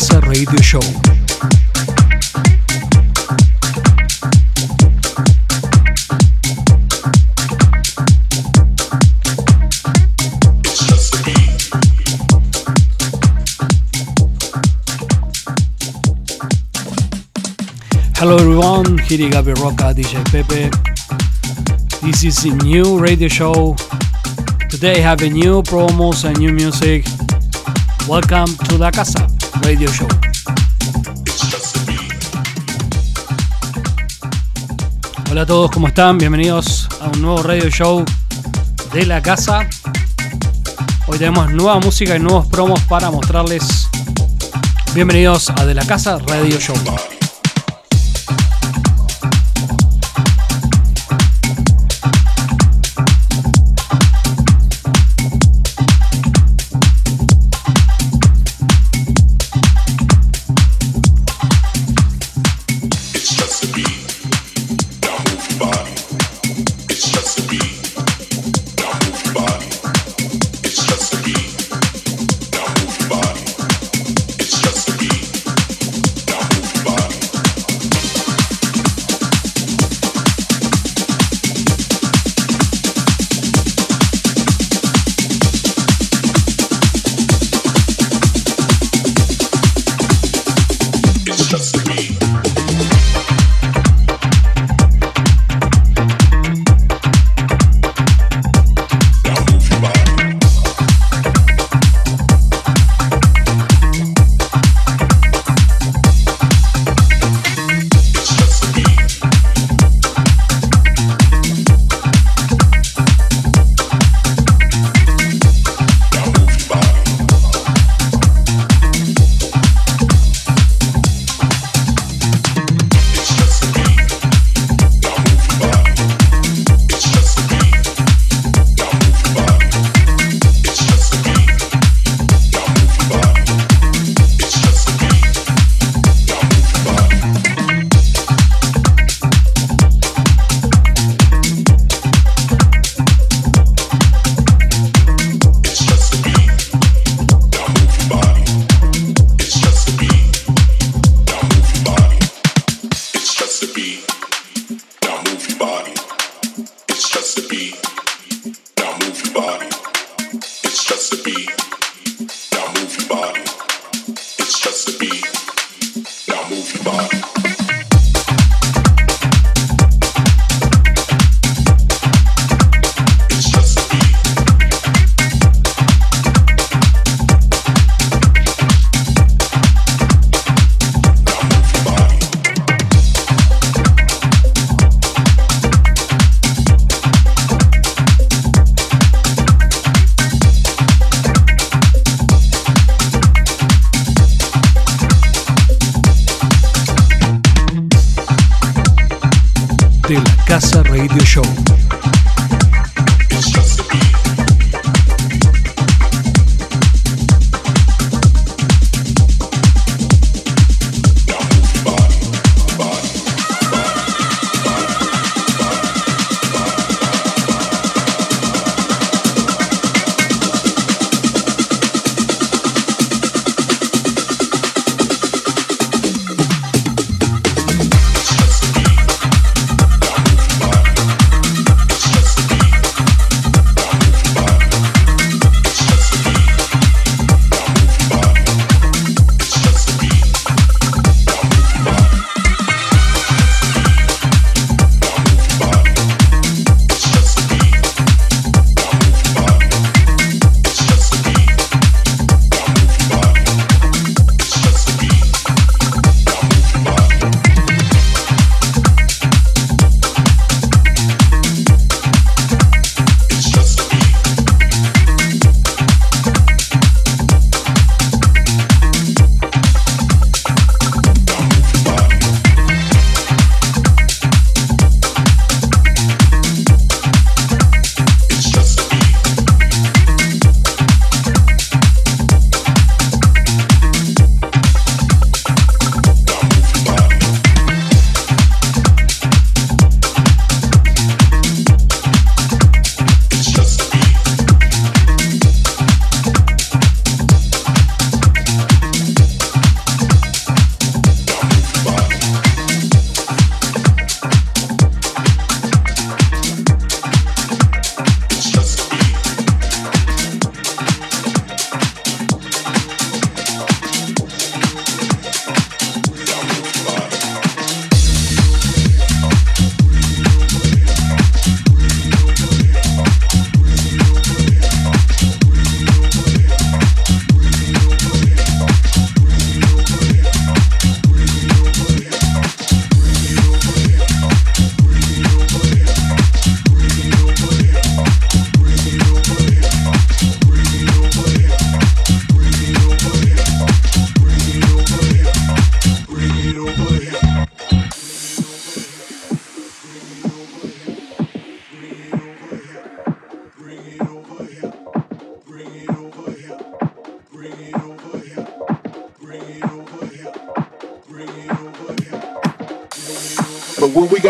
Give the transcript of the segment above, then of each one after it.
Casa Radio Show. Hello everyone, here is Gabi Roca, DJ Pepe. This is a new radio show. Today I have a new promos and new music. Welcome to La Casa Radio Show. Hola a todos, ¿cómo están? Bienvenidos a un nuevo radio show de La Casa. Hoy tenemos nueva música y nuevos promos para mostrarles. Bienvenidos a De La Casa Radio Show.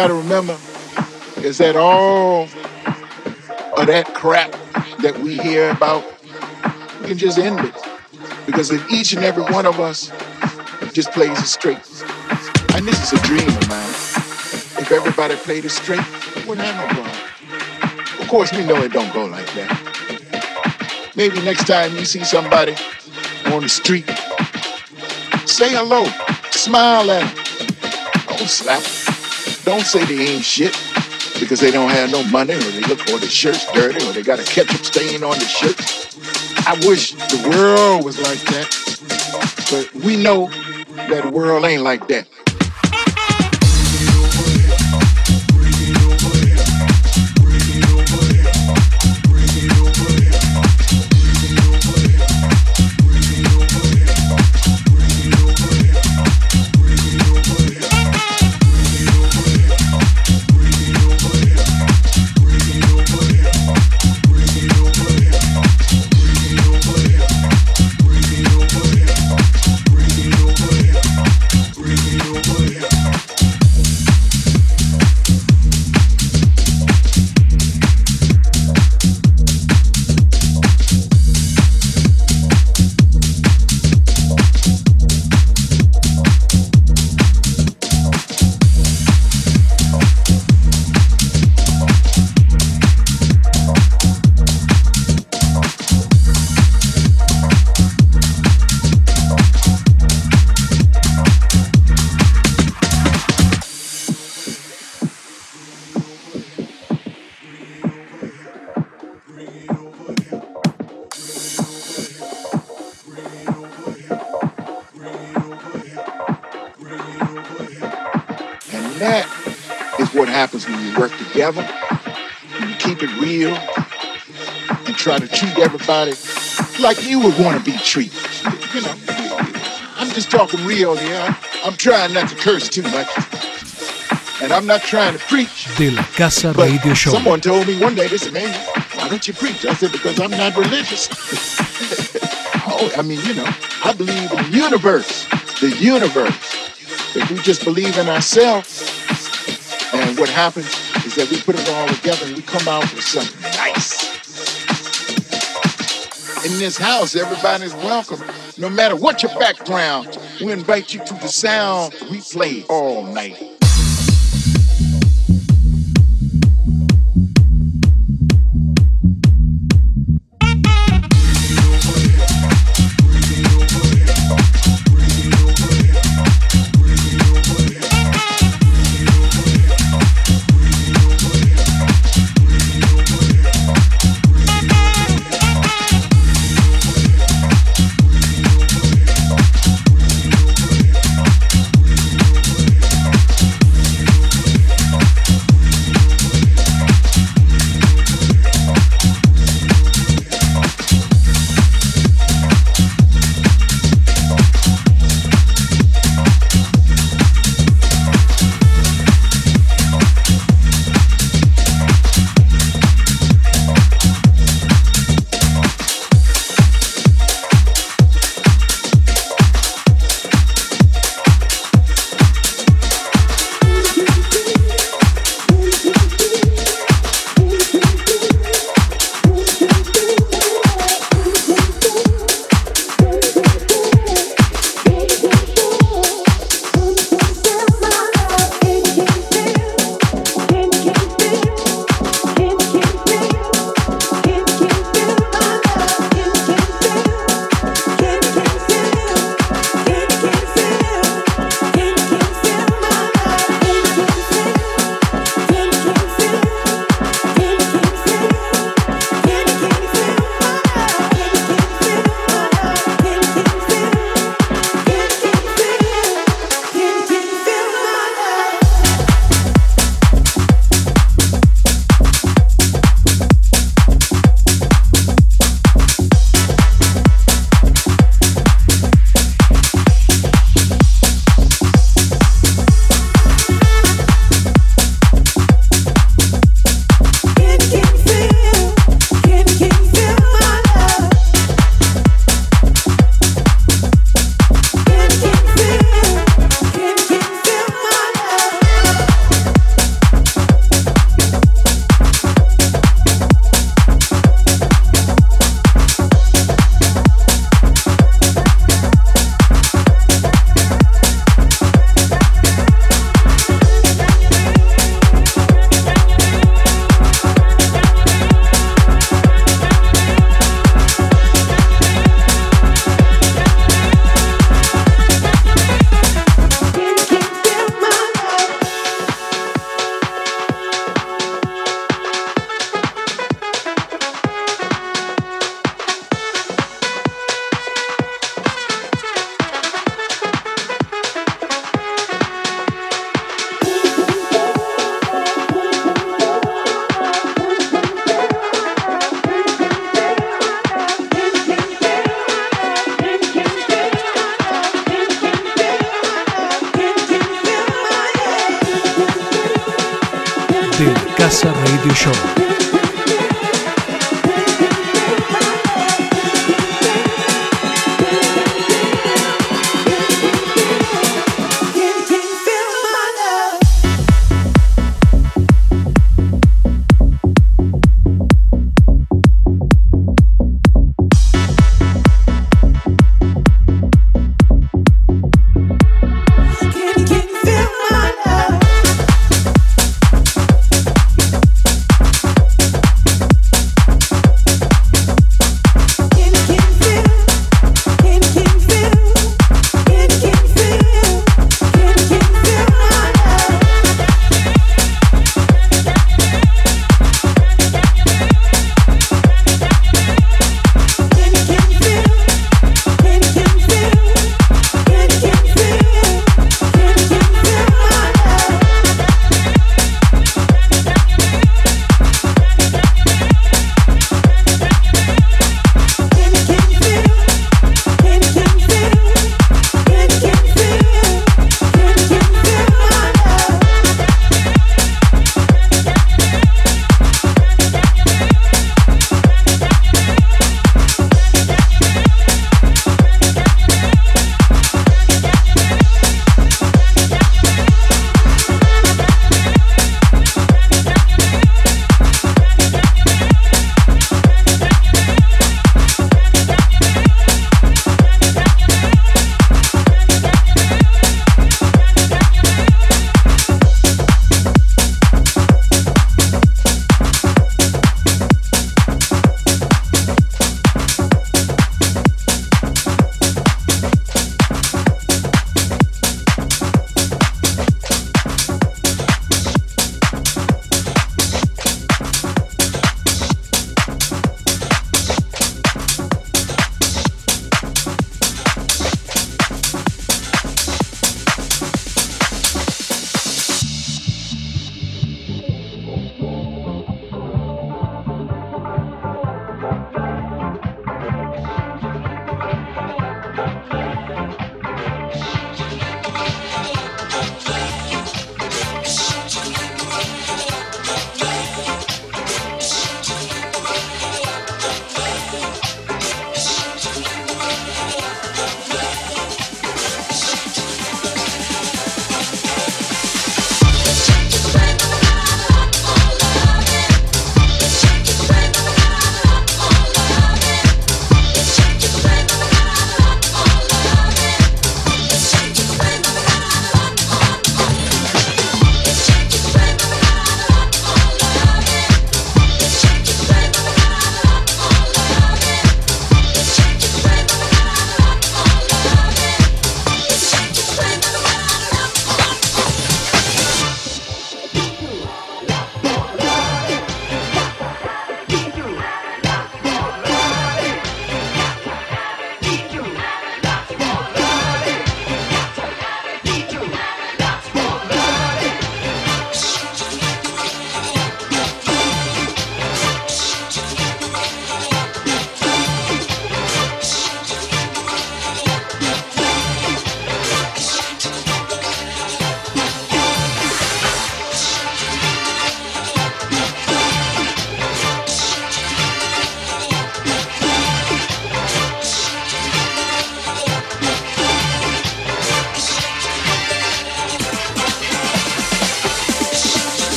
Got to remember is that all of that crap that we hear about, we can just end it. Because if each and every one of us just plays it straight, and this is a dream of mine, if everybody played it straight, we wouldn't have no problem. Of course, we know it don't go like that. Maybe next time you see somebody on the street, say hello, smile at them, don't slap them. Don't say they ain't shit because they don't have no money or they look or the shirt's dirty or they got a ketchup stain on the shirt. I wish the world was like that, but we know that world ain't like that. Together, you work together you keep it real, and try to treat everybody like you would want to be treated. You know, I'm just talking real here. I'm trying not to curse too much. And I'm not trying to preach. De la Casa Radio Show. Someone told me one day, they said, man, why don't you preach? I said, because I'm not religious. oh, I mean, you know, I believe in the universe. The universe. If we just believe in ourselves, what happens is that we put it all together and we come out with something nice. In this house, everybody's welcome. No matter what your background, we invite you to the sound we play all night.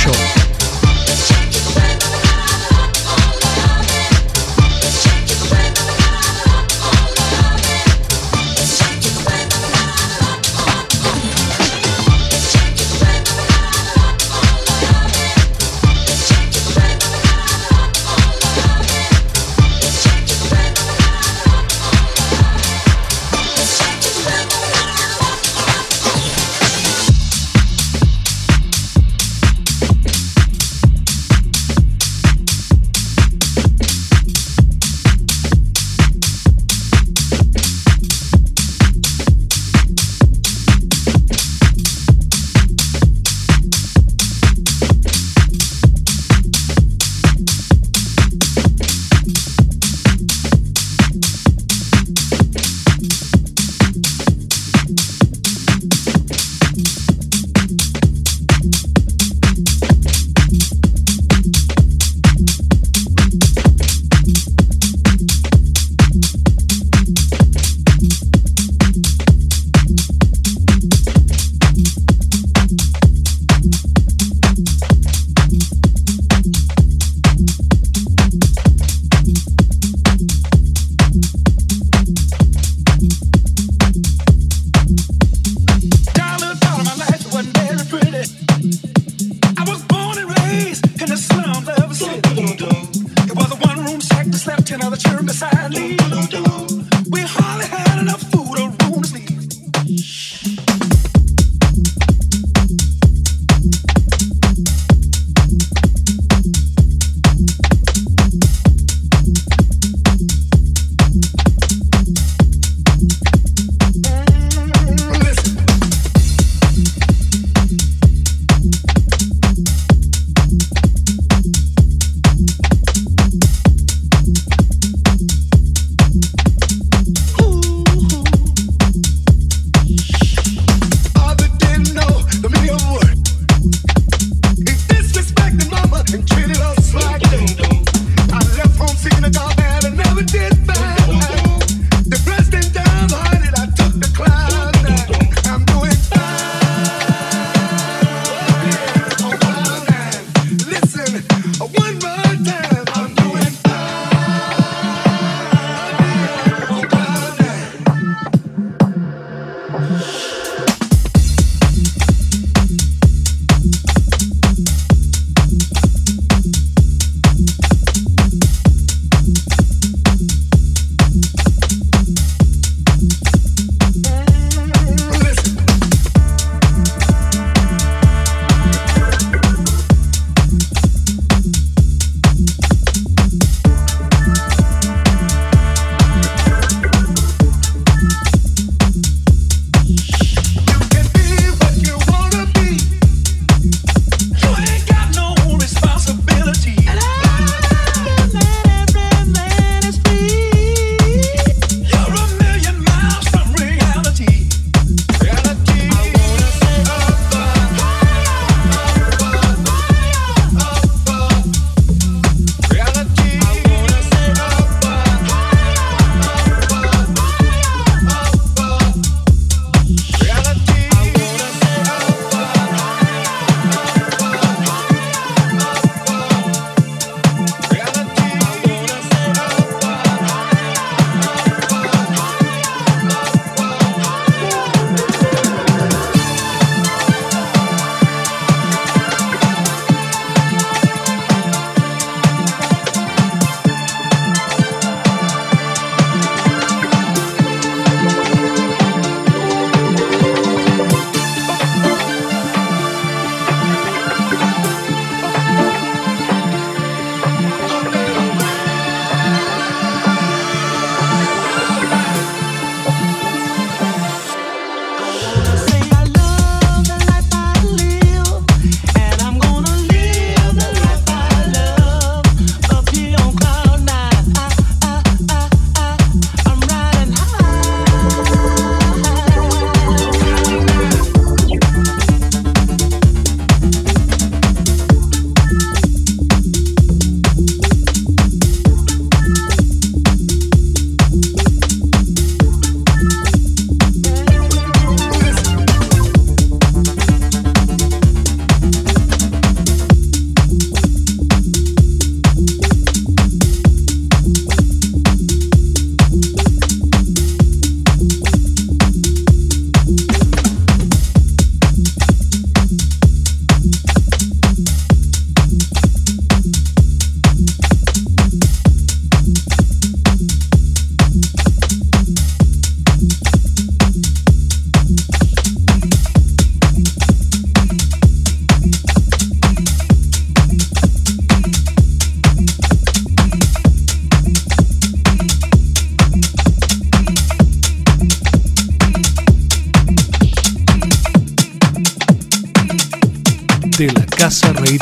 Show.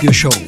Radio Show.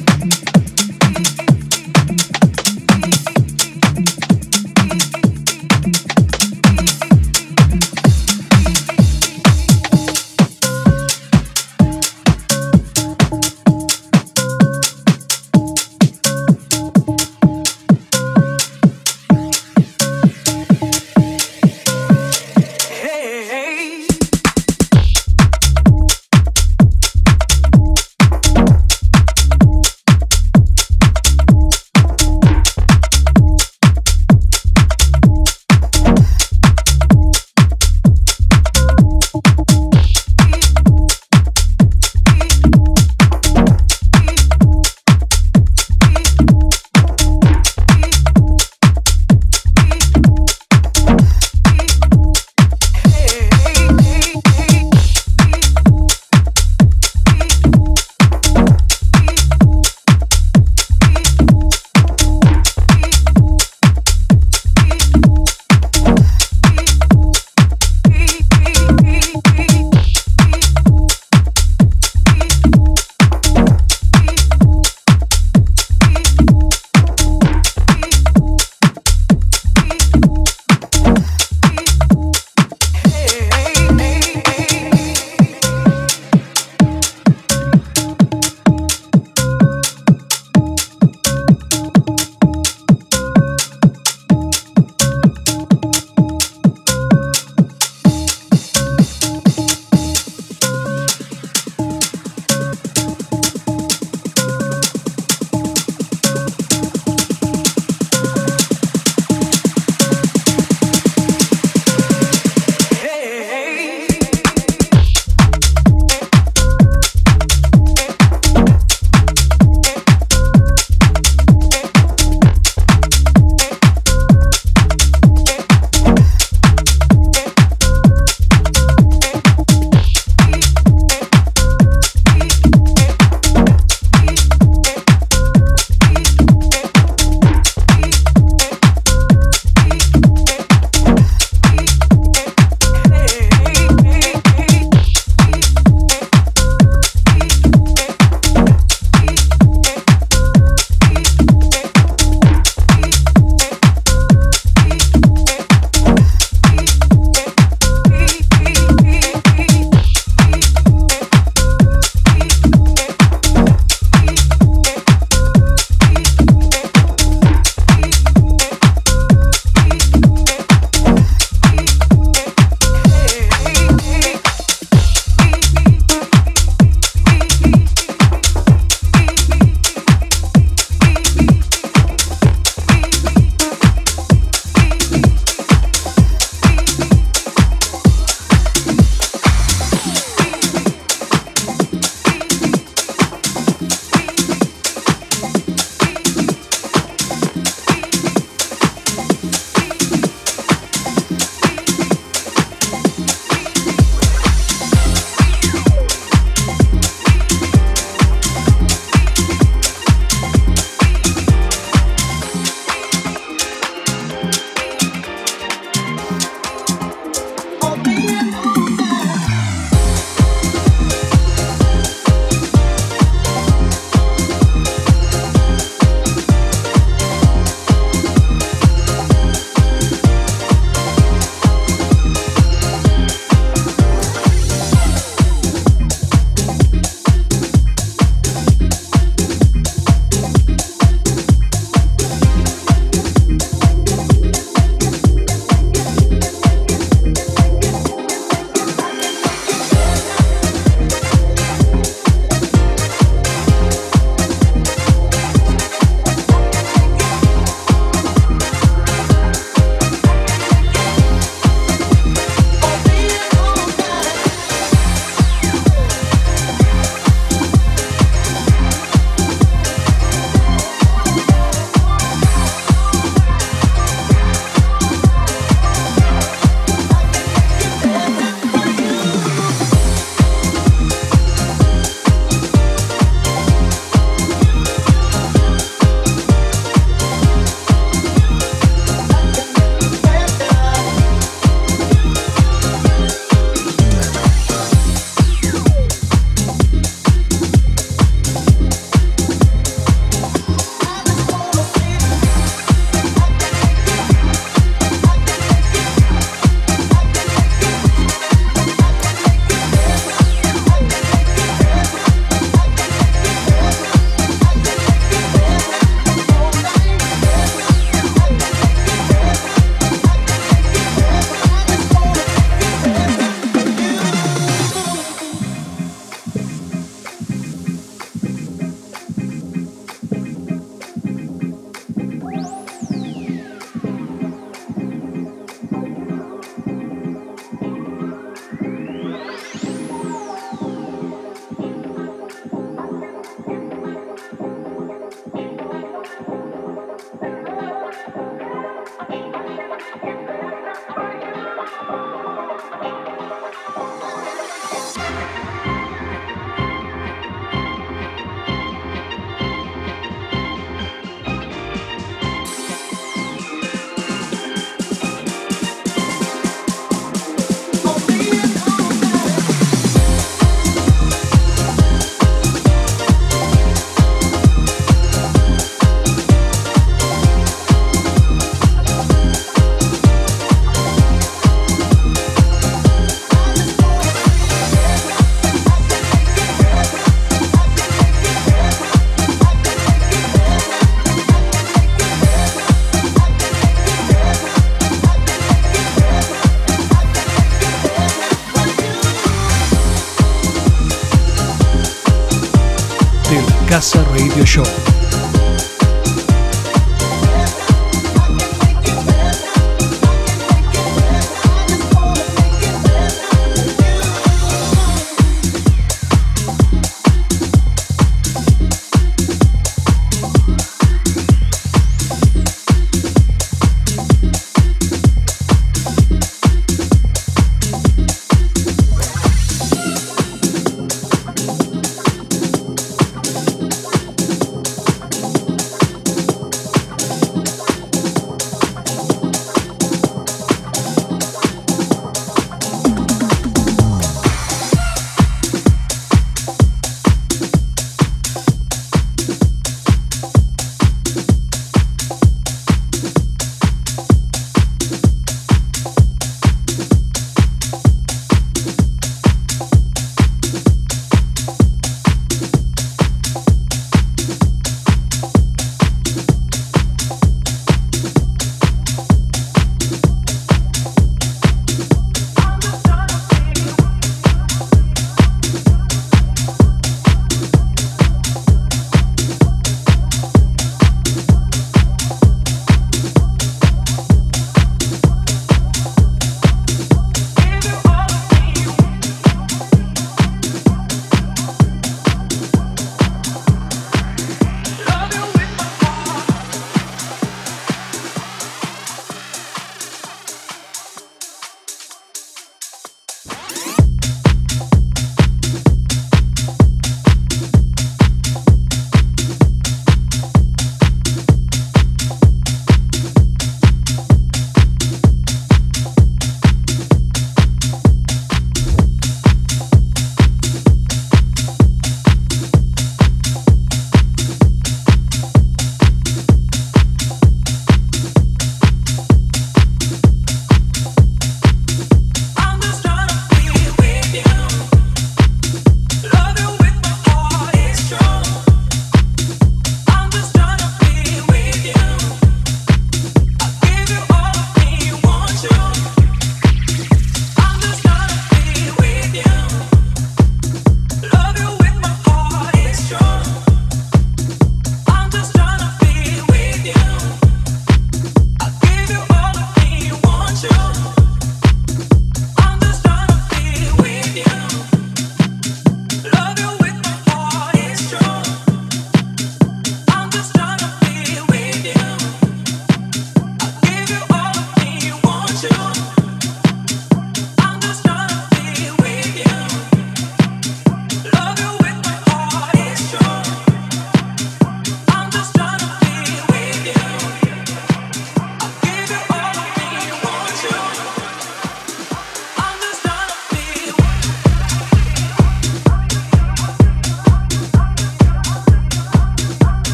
Casa Radio Show.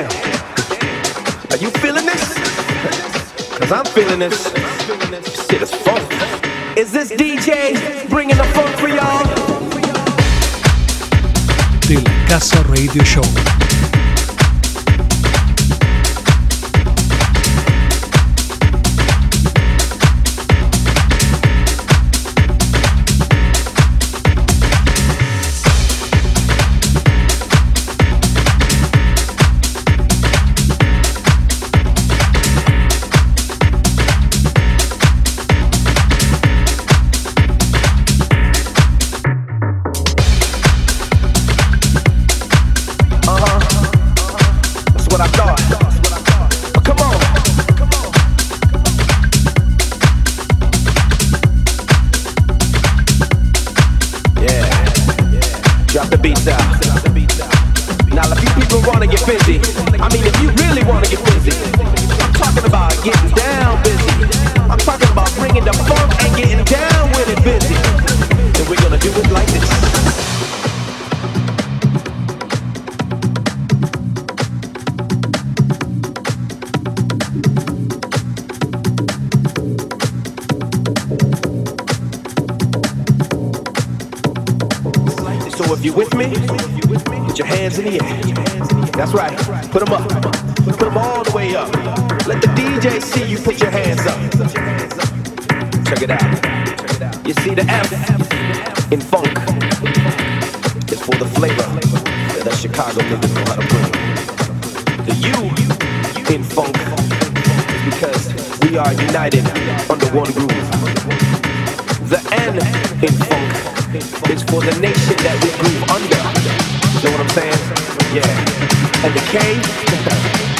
Damn. Are you feeling this? Cause I'm feeling this. Shit is funk. Is this DJ bringing the funk for y'all? De La Casa Radio Show. Check it out. You see the F in funk is for the flavor that Chicago niggas know how to bring. The U in funk is because we are united under one groove. The N in funk is for the nation that we groove under. Know what I'm saying? Yeah. And the K.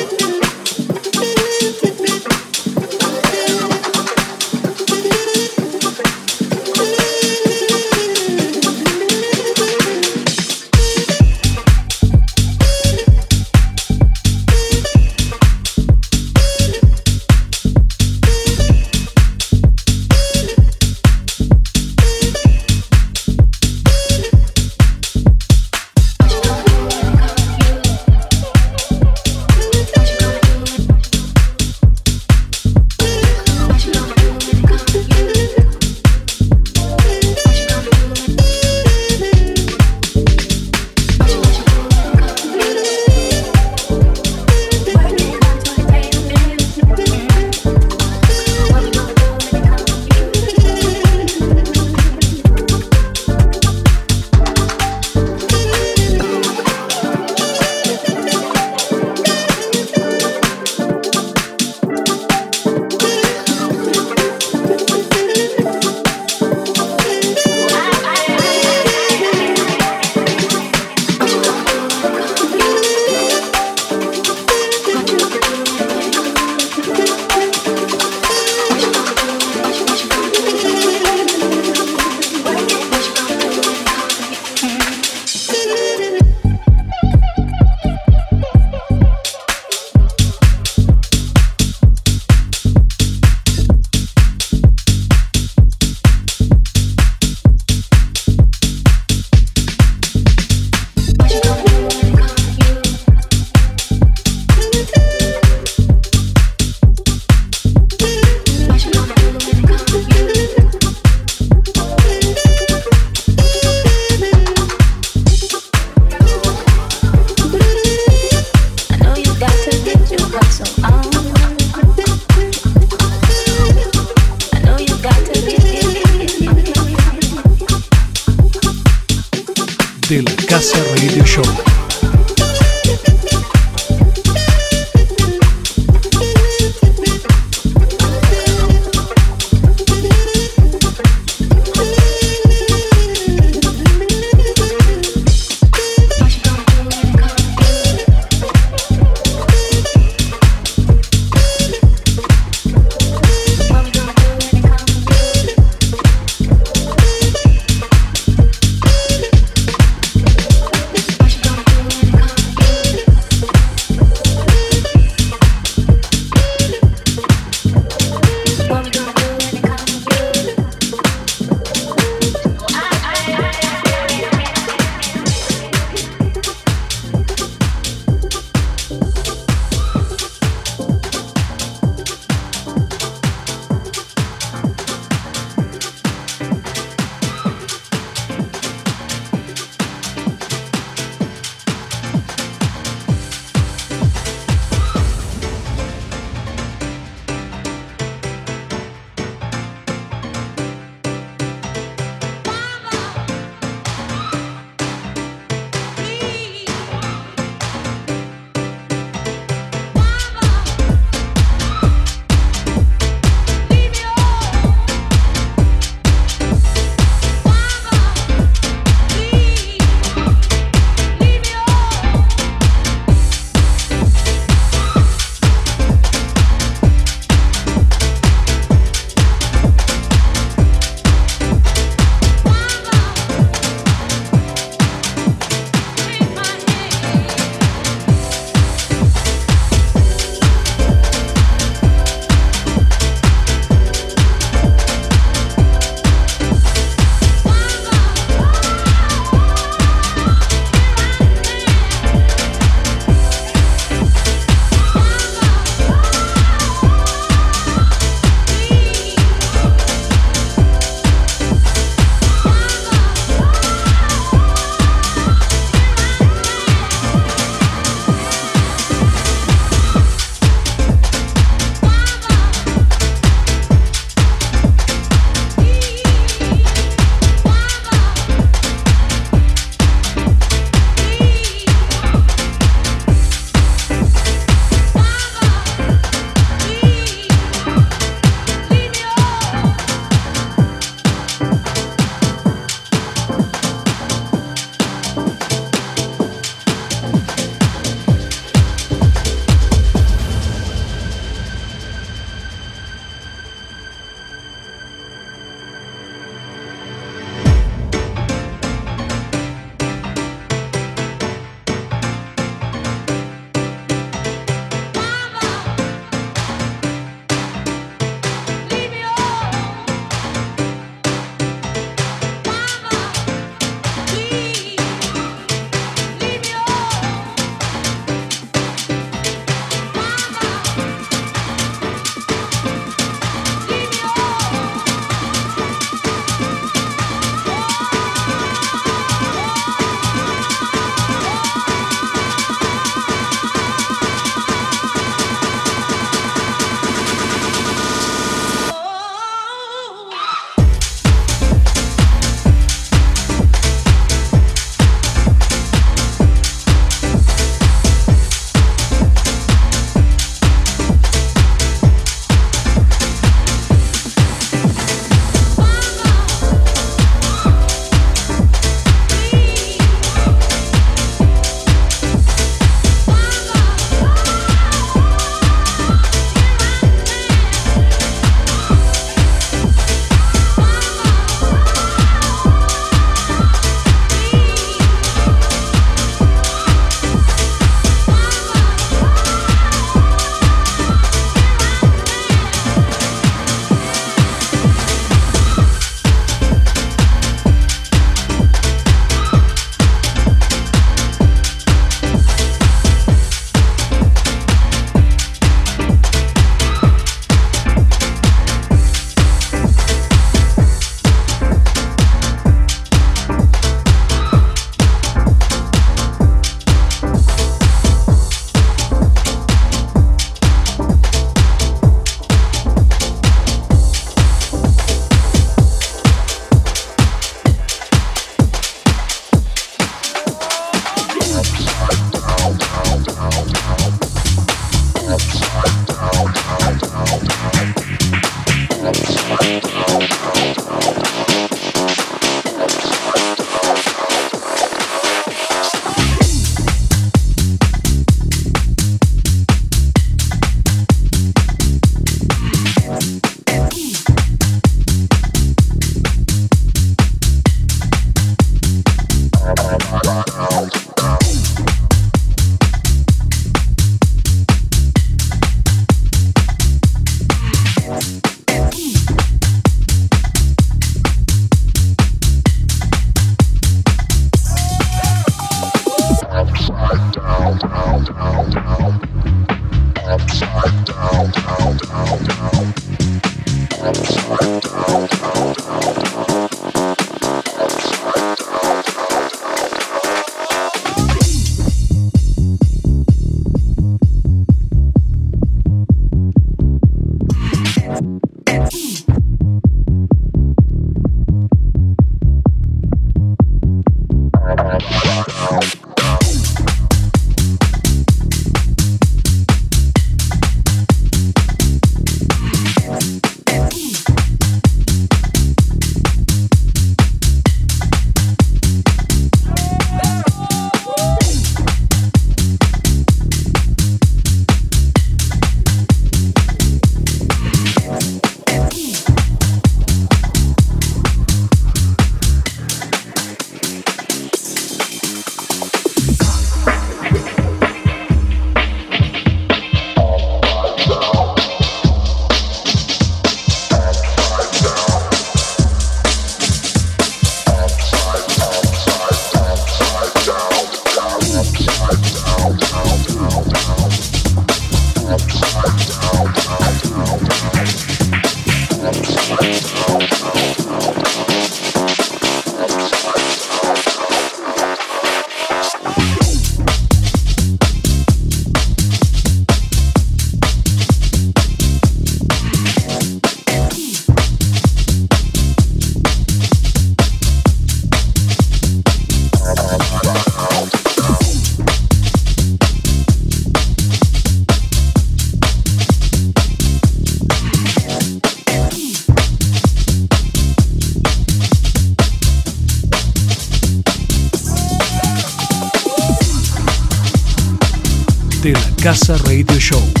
de la Casa Radio Show.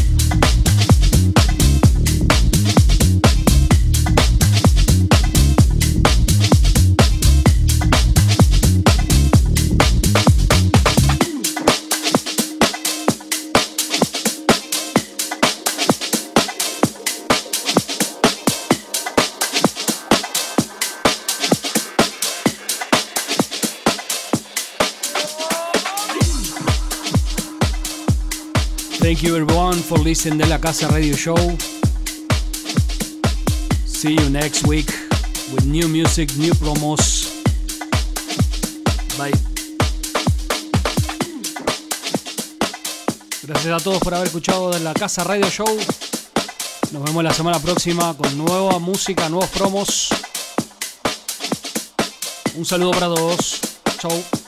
Listening to La Casa Radio Show. See you next week with new music, new promos. Bye. Gracias a todos por haber escuchado de La Casa Radio Show. Nos vemos la semana próxima con nueva música, nuevos promos. Un saludo para todos. Chau.